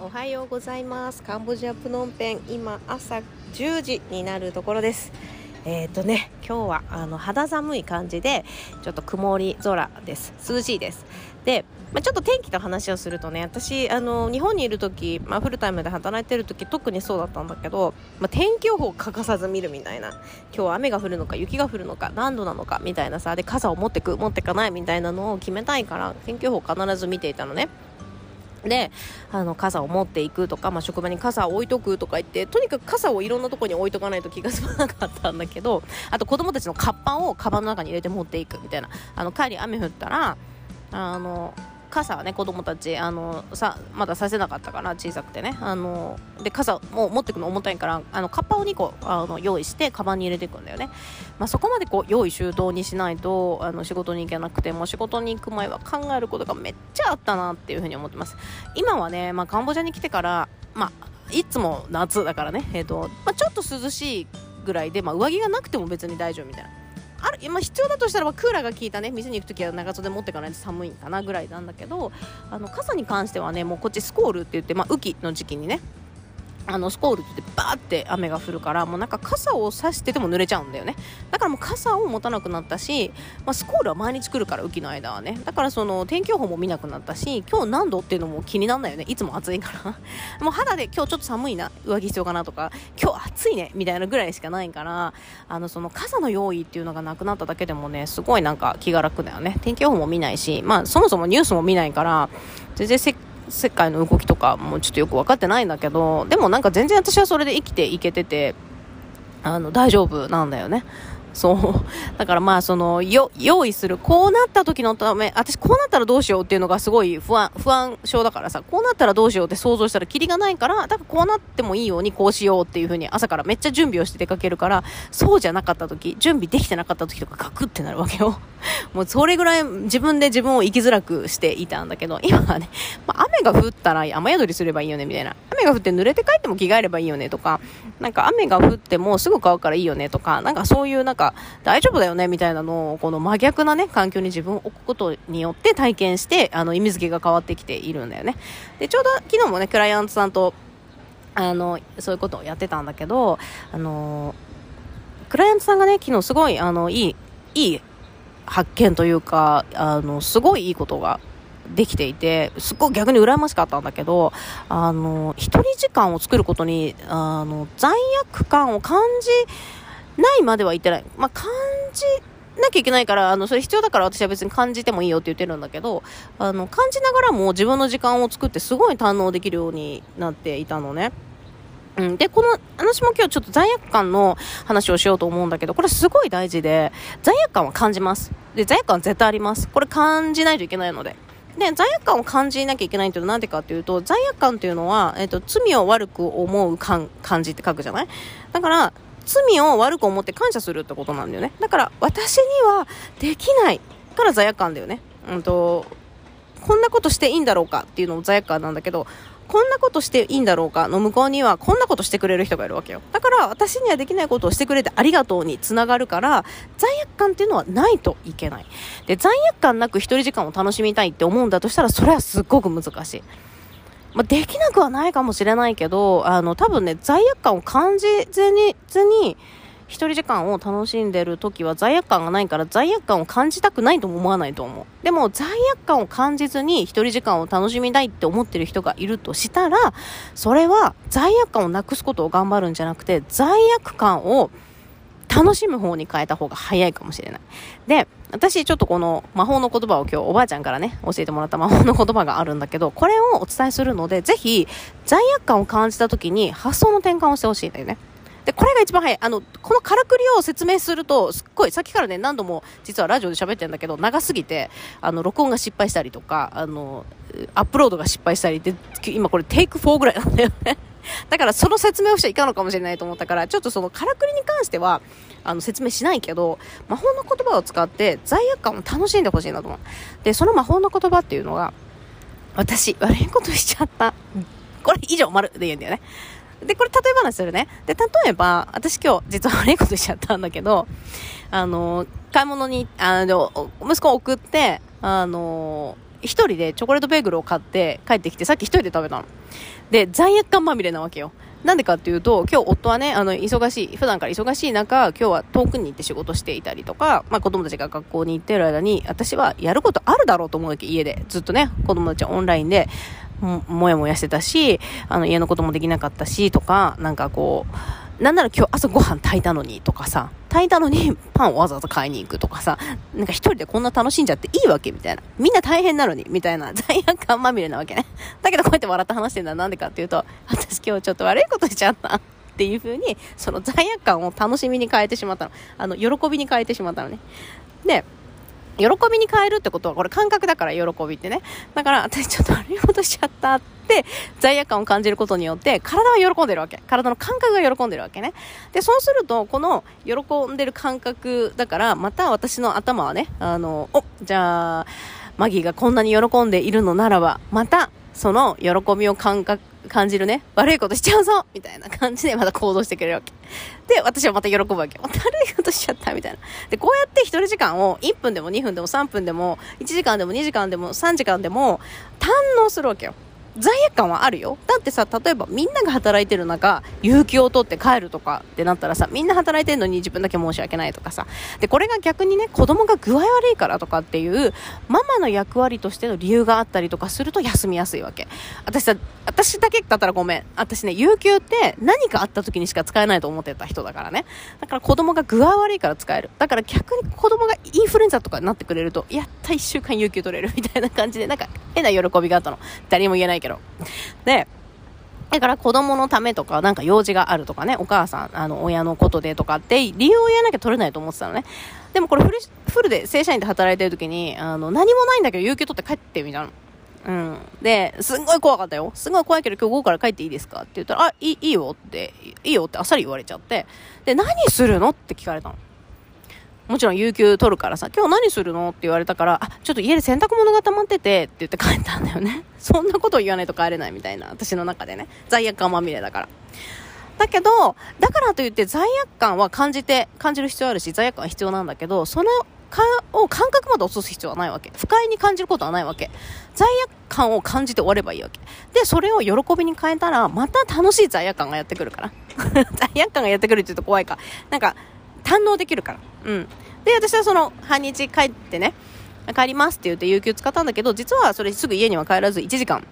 おはようございます。カンボジアプノンペン今朝10時になるところです。えっ、ー、とね今日はあの肌寒い感じでちょっと曇り空です。涼しいです。で、まあ、ちょっと天気の話をするとね私あの日本にいる時、まあ、フルタイムで働いてる時特にそうだったんだけど、まあ、天気予報を欠かさず見るみたいな。今日は雨が降るのか雪が降るのか何度なのかみたいなさで傘を持ってく持ってかないみたいなのを決めたいから天気予報を必ず見ていたのね。であの傘を持っていくとか、まあ、職場に傘を置いとくとか言ってとにかく傘をいろんなところに置いとかないと気が済まなかったんだけどあと子供たちのカッパをカバンの中に入れて持っていくみたいな。あの帰り雨降ったらあの傘はね子供たちあのさまださせなかったから小さくてね。あので傘も持ってくの重たいからあのカッパを2個あの用意してカバンに入れていくんだよね、まあ、そこまでこう用意周到にしないとあの仕事に行けなくても仕事に行く前は考えることがめっちゃあったなっていうふうに思ってます。今はね、まあ、カンボジアに来てからまあいつも夏だからね、えーとまあ、ちょっと涼しいぐらいで、まあ、上着がなくても別に大丈夫みたいな。ある今必要だとしたらクーラーが効いたね店に行く時は長袖持ってかないと寒いかなぐらいなんだけどあの傘に関してはねもうこっちスコールって言って、まあ、雨季の時期にねあのスコールってバーって雨が降るからもうなんか傘を差してても濡れちゃうんだよね。だからもう傘を持たなくなったし、まあ、スコールは毎日来るから雨季の間はね。だからその天気予報も見なくなったし今日何度っていうのも気にならないよね。いつも暑いから。もう肌で今日ちょっと寒いな上着必要かなとか今日暑いねみたいなぐらいしかないからあのその傘の用意っていうのがなくなっただけでもねすごいなんか気が楽だよね。天気予報も見ないしまあそもそもニュースも見ないから全然せ世界の動きとかもちょっとよく分かってないんだけどでもなんか全然私はそれで生きていけててあの大丈夫なんだよね。そう。だからまあ、その、よ、用意する。こうなった時のため、私こうなったらどうしようっていうのがすごい不安、不安症だからさ、こうなったらどうしようって想像したらキリがないから、だからこうなってもいいようにこうしようっていう風に朝からめっちゃ準備をして出かけるから、そうじゃなかった時、準備できてなかった時とかガクってなるわけよ。もうそれぐらい自分で自分を生きづらくしていたんだけど、今はね、まあ、雨が降ったら雨宿りすればいいよねみたいな。雨が降って濡れて帰っても着替えればいいよねとか、なんか雨が降ってもすぐ乾くからいいよねとか、なんかそういうなんか大丈夫だよねみたいなのを、この真逆なね、環境に自分を置くことによって体験して、あの、意味付けが変わってきているんだよね。で、ちょうど昨日もね、クライアントさんと、あの、そういうことをやってたんだけど、あの、クライアントさんがね、昨日すごい、あの、いい、いい発見というか、あの、すごいいいことができていて、すっごい逆に羨ましかったんだけど、あの、一人時間を作ることに、あの、罪悪感を感じないまでは言ってない。まあ、感じなきゃいけないから、あの、それ必要だから私は別に感じてもいいよって言ってるんだけど、あの、感じながらも自分の時間を作ってすごい堪能できるようになっていたのね。うん、で、この、私も今日ちょっと罪悪感の話をしようと思うんだけど、これすごい大事で、罪悪感は感じます。で、罪悪感は絶対あります。これ感じないといけないので。で、罪悪感を感じなきゃいけないっていうのはなんでかっていうと、罪悪感っていうのは、えっ、ー、と、罪を悪く思う感じって書くじゃない？だから、罪を悪く思って感謝するってことなんだよね。だから、私にはできないから罪悪感だよね。うんと、こんなことしていいんだろうかっていうのも罪悪感なんだけど、こんなことしていいんだろうかの向こうにはこんなことしてくれる人がいるわけよ。だから私にはできないことをしてくれてありがとうにつながるから、罪悪感っていうのはないといけない。で、罪悪感なく一人時間を楽しみたいって思うんだとしたら、それはすっごく難しい。まあ、できなくはないかもしれないけど、あの、多分ね、罪悪感を感じずに、ずに、一人時間を楽しんでる時は罪悪感がないから罪悪感を感じたくないとも思わないと思う。でも罪悪感を感じずに一人時間を楽しみたいって思ってる人がいるとしたら、それは罪悪感をなくすことを頑張るんじゃなくて罪悪感を楽しむ方に変えた方が早いかもしれない。で、私ちょっとこの魔法の言葉を今日おばあちゃんからね、教えてもらった魔法の言葉があるんだけど、これをお伝えするので、ぜひ罪悪感を感じた時に発想の転換をしてほしいんだよね。で、これが一番早い。あの、このからくりを説明すると、すっごい、さっきからね、何度も実はラジオで喋ってるんだけど、長すぎて、あの、録音が失敗したりとか、あの、アップロードが失敗したりで、今これテイク4ぐらいなんだよね。だからその説明をしちゃいかんのかもしれないと思ったから、ちょっとそのからくりに関しては、あの、説明しないけど、魔法の言葉を使って罪悪感を楽しんでほしいなと思う。で、その魔法の言葉っていうのが、私、悪いことしちゃった。これ以上丸で言うんだよね。で、これ例え話するね。で、例えば、私今日実は悪いことしちゃったんだけど、あの、買い物に、あの、息子を送って、あの、一人でチョコレートベーグルを買って帰ってきて、さっき一人で食べたの。で、罪悪感まみれなわけよ。なんでかっていうと、今日夫はね、あの、忙しい、普段から忙しい中、今日は遠くに行って仕事していたりとか、まあ子供たちが学校に行ってる間に、私はやることあるだろうと思うわけ、家で。ずっとね、子供たちはオンラインで、も、もやもやしてたし、あの、家のこともできなかったし、とか、なんかこう、なんなら今日朝ご飯炊いたのにとかさ、炊いたのにパンをわざわざ買いに行くとかさ、なんか一人でこんな楽しんじゃっていいわけみたいな。みんな大変なのにみたいな 罪悪感まみれなわけね。だけどこうやって笑って話してるのはなんでかっていうと、私今日ちょっと悪いことしちゃったっていう風に、その罪悪感を楽しみに変えてしまったの。あの、喜びに変えてしまったのね。で、喜びに変えるってことは、これ感覚だから喜びってね。だから、私ちょっと悪いことしちゃったって、罪悪感を感じることによって、体は喜んでるわけ。体の感覚が喜んでるわけね。で、そうすると、この喜んでる感覚だから、また私の頭はね、あの、お、じゃあ、マギーがこんなに喜んでいるのならば、また、その喜びを感覚、感じるね、悪いことしちゃうぞみたいな感じでまた行動してくれるわけ。で、私はまた喜ぶわけ。また悪いことしちゃったみたいな。で、こうやって1人時間を1分でも2分でも3分でも1時間でも2時間でも3時間でも堪能するわけよ。罪悪感はあるよ。だってさ、例えばみんなが働いてる中、有給を取って帰るとかってなったらさ、みんな働いてるのに自分だけ申し訳ないとかさ。で、これが逆にね、子供が具合悪いからとかっていう、ママの役割としての理由があったりとかすると休みやすいわけ。私さ、私だけだったらごめん。私ね、有給って何かあった時にしか使えないと思ってた人だからね。だから子供が具合悪いから使える。だから逆に子供がインフルエンザとかになってくれると、やった1週間有給取れるみたいな感じで、なんか変な喜びがあったの。誰も言えないけど。で、だから子供のためとか、なんか用事があるとかね、お母さん、あの、親のことでとかって、理由を言わなきゃ取れないと思ってたのね。でもこれフル、フルで正社員で働いてる時に、あの、何もないんだけど、有給取って帰ってみたの。うん。で、すんごい怖かったよ。すんごい怖いけど今日午後から帰っていいですか？って言ったら、あ、いい、いいよって、いいよってあっさり言われちゃって。で、何するの？って聞かれたの。もちろん有給取るからさ、今日何するのって言われたから、あ、ちょっと家で洗濯物が溜まっててって言って帰ったんだよね。そんなことを言わないと帰れないみたいな、私の中でね。罪悪感まみれだから。だけど、だからといって罪悪感は感じて、感じる必要あるし、罪悪感は必要なんだけど、そのかを感覚まで落とす必要はないわけ。不快に感じることはないわけ。罪悪感を感じて終わればいいわけ。で、それを喜びに変えたら、また楽しい罪悪感がやってくるから。罪悪感がやってくるって言うと怖いか。なんか、堪能できるから。うん。で、私はその、半日帰ってね、帰りますって言って有給使ったんだけど、実はそれすぐ家には帰らず1時間、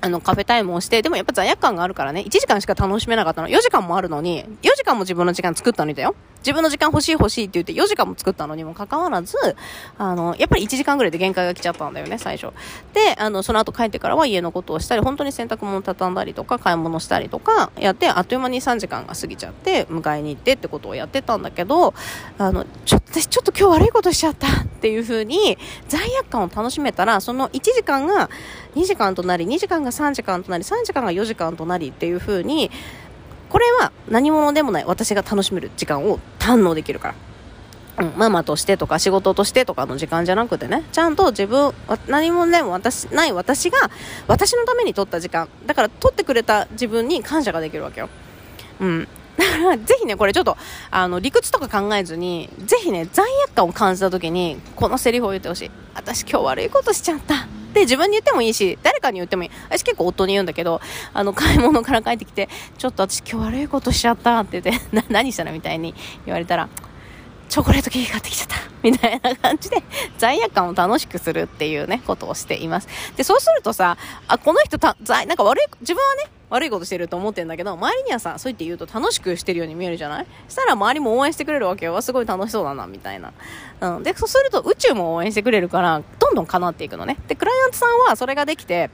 あの、カフェタイムをして、でもやっぱ罪悪感があるからね、1時間しか楽しめなかったの。4時間もあるのに、4時間も自分の時間作ったのにだよ。自分の時間欲しい欲しいって言って4時間も作ったのにもかかわらず、あの、やっぱり1時間ぐらいで限界が来ちゃったんだよね、最初。で、あの、その後帰ってからは家のことをしたり、本当に洗濯物畳んだりとか、買い物したりとかやって、あっという間に3時間が過ぎちゃって、迎えに行ってってことをやってたんだけど、あの、ちょっと、私ちょっと今日悪いことしちゃったっていう風に、罪悪感を楽しめたら、その1時間が2時間となり、2時間が3時間となり、3時間が4時間となりっていう風に、これは何者でもない私が楽しめる時間を堪能できるから。うん、ママとしてとか仕事としてとかの時間じゃなくてね、ちゃんと自分、何もでも私、ない私が、私のために取った時間。だから取ってくれた自分に感謝ができるわけよ。うん。だから、ぜひね、これちょっと、あの、理屈とか考えずに、ぜひね、罪悪感を感じた時に、このセリフを言ってほしい。私今日悪いことしちゃった。って自分に言ってもいいし、誰かに言ってもいい。私結構夫に言うんだけど、あの、買い物から帰ってきて、ちょっと私今日悪いことしちゃったって言って、な、何したらみたいに言われたら、チョコレートケーキ買ってきちゃった。みたいな感じで、罪悪感を楽しくするっていうね、ことをしています。で、そうするとさ、あ、この人た、罪、なんか悪い、自分はね、悪いことしてると思ってんだけど、周りにはさ、そう言って言うと楽しくしてるように見えるじゃない？したら周りも応援してくれるわけよ。すごい楽しそうだな、みたいな。うん。で、そうすると宇宙も応援してくれるから、どんどん叶っていくのね。で、クライアントさんはそれができて、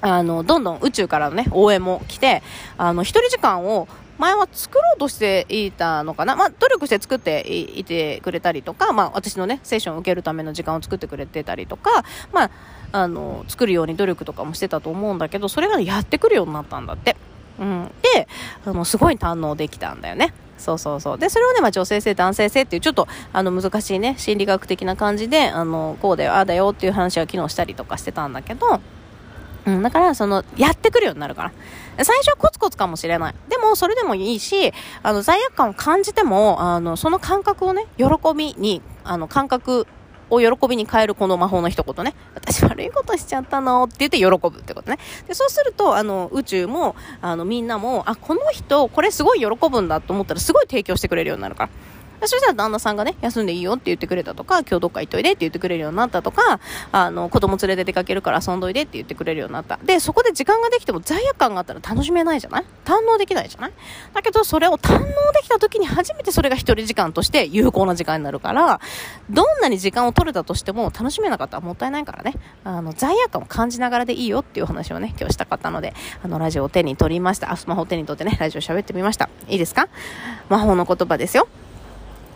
あの、どんどん宇宙からのね、応援も来て、あの、一人時間を前は作ろうとしていたのかな、まあ、努力して作っていてくれたりとか、まあ、私のね、セッションを受けるための時間を作ってくれてたりとか、まあ、あの、作るように努力とかもしてたと思うんだけど、それがやってくるようになったんだって。うん。で、あの、すごい堪能できたんだよね。そうそうそう。で、それをね、まあ、女性性、男性性っていう、ちょっと、あの、難しいね、心理学的な感じで、あの、こうだよ、ああだよっていう話は機能したりとかしてたんだけど、うん、だから、その、やってくるようになるから。最初はコツコツかもしれない。でも、それでもいいし、あの、罪悪感を感じても、あの、その感覚をね、喜びに、あの、感覚を喜びに変えるこの魔法の一言ね。私悪いことしちゃったのって言って喜ぶってことね。で、そうすると、あの、宇宙も、あの、みんなも、あ、この人、これすごい喜ぶんだと思ったら、すごい提供してくれるようになるから。そしたら旦那さんがね、休んでいいよって言ってくれたとか、今日どっか行っといでって言ってくれるようになったとか、あの、子供連れて出かけるから遊んどいでって言ってくれるようになった。で、そこで時間ができても罪悪感があったら楽しめないじゃない？堪能できないじゃない？だけど、それを堪能できた時に初めてそれが一人時間として有効な時間になるから、どんなに時間を取れたとしても楽しめなかったらもったいないからね、あの、罪悪感を感じながらでいいよっていう話をね、今日したかったので、あの、ラジオを手に取りました。あ、スマホを手に取ってね、ラジオ喋ってみました。いいですか？魔法の言葉ですよ。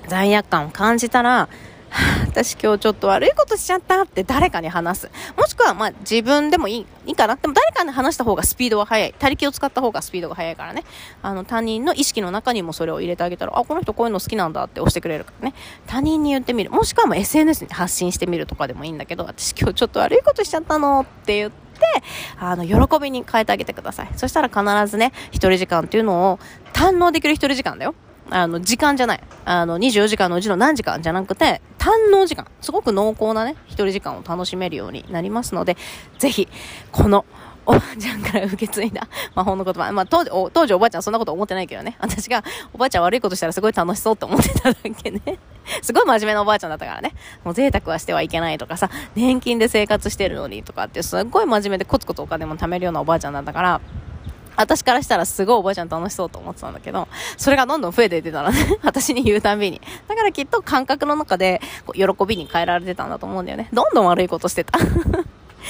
罪悪感を感じたら、私今日ちょっと悪いことしちゃったって誰かに話す。もしくはまあ自分でもいい、いいかなでも誰かに話した方がスピードが速い。他力を使った方がスピードが速いからね。あの他人の意識の中にもそれを入れてあげたら、あ、この人こういうの好きなんだって押してくれるからね。他人に言ってみる。もしくはもう SNS に発信してみるとかでもいいんだけど、私今日ちょっと悪いことしちゃったのって言って、あの、喜びに変えてあげてください。そしたら必ずね、一人時間っていうのを堪能できる一人時間だよ。あの、時間じゃない。あの、24時間のうちの何時間じゃなくて、堪能時間。すごく濃厚なね、一人時間を楽しめるようになりますので、ぜひ、この、おばあちゃんから受け継いだ 魔法の言葉。まあ、当時、当時おばあちゃんそんなこと思ってないけどね。私がおばあちゃん悪いことしたらすごい楽しそうって思ってただけね。すごい真面目なおばあちゃんだったからね。もう贅沢はしてはいけないとかさ、年金で生活してるのにとかって、すっごい真面目でコツコツお金も貯めるようなおばあちゃんだったから、私からしたらすごいおばあちゃん楽しそうと思ってたんだけど、それがどんどん増えていってたらね、私に言うたんびに。だからきっと感覚の中で、喜びに変えられてたんだと思うんだよね。どんどん悪いことしてた。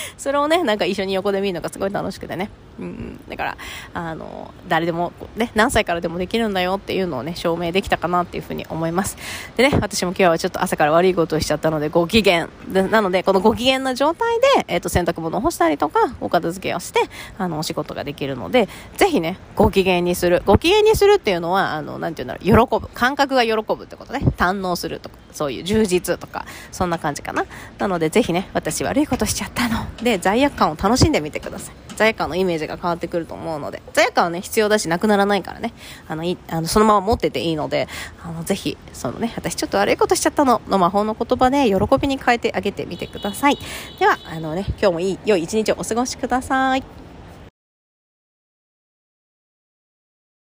それをね、なんか一緒に横で見るのがすごい楽しくてね。うん、だから、あの、誰でも、ね、何歳からでもできるんだよっていうのをね、証明できたかなっていうふうに思います。でね、私も今日はちょっと朝から悪いことをしちゃったので、ご機嫌。なので、このご機嫌な状態で、えっ、ー、と、洗濯物を干したりとか、お片付けをして、あの、お仕事ができるので、ぜひね、ご機嫌にする。ご機嫌にするっていうのは、あの、なんていうんだろう、喜ぶ。感覚が喜ぶってことね。堪能するとか、そういう充実とか、そんな感じかな。なので、ぜひね、私悪いことしちゃったの。で、罪悪感を楽しんでみてください。罪悪感のイメージが変わってくると思うので、罪悪感はね、必要だし、なくならないからね、あの、いあのそのまま持ってていいので、あの、ぜひ、そのね、私ちょっと悪いことしちゃったの、の魔法の言葉で、喜びに変えてあげてみてください。では、あのね、今日もいい、良い一日をお過ごしください。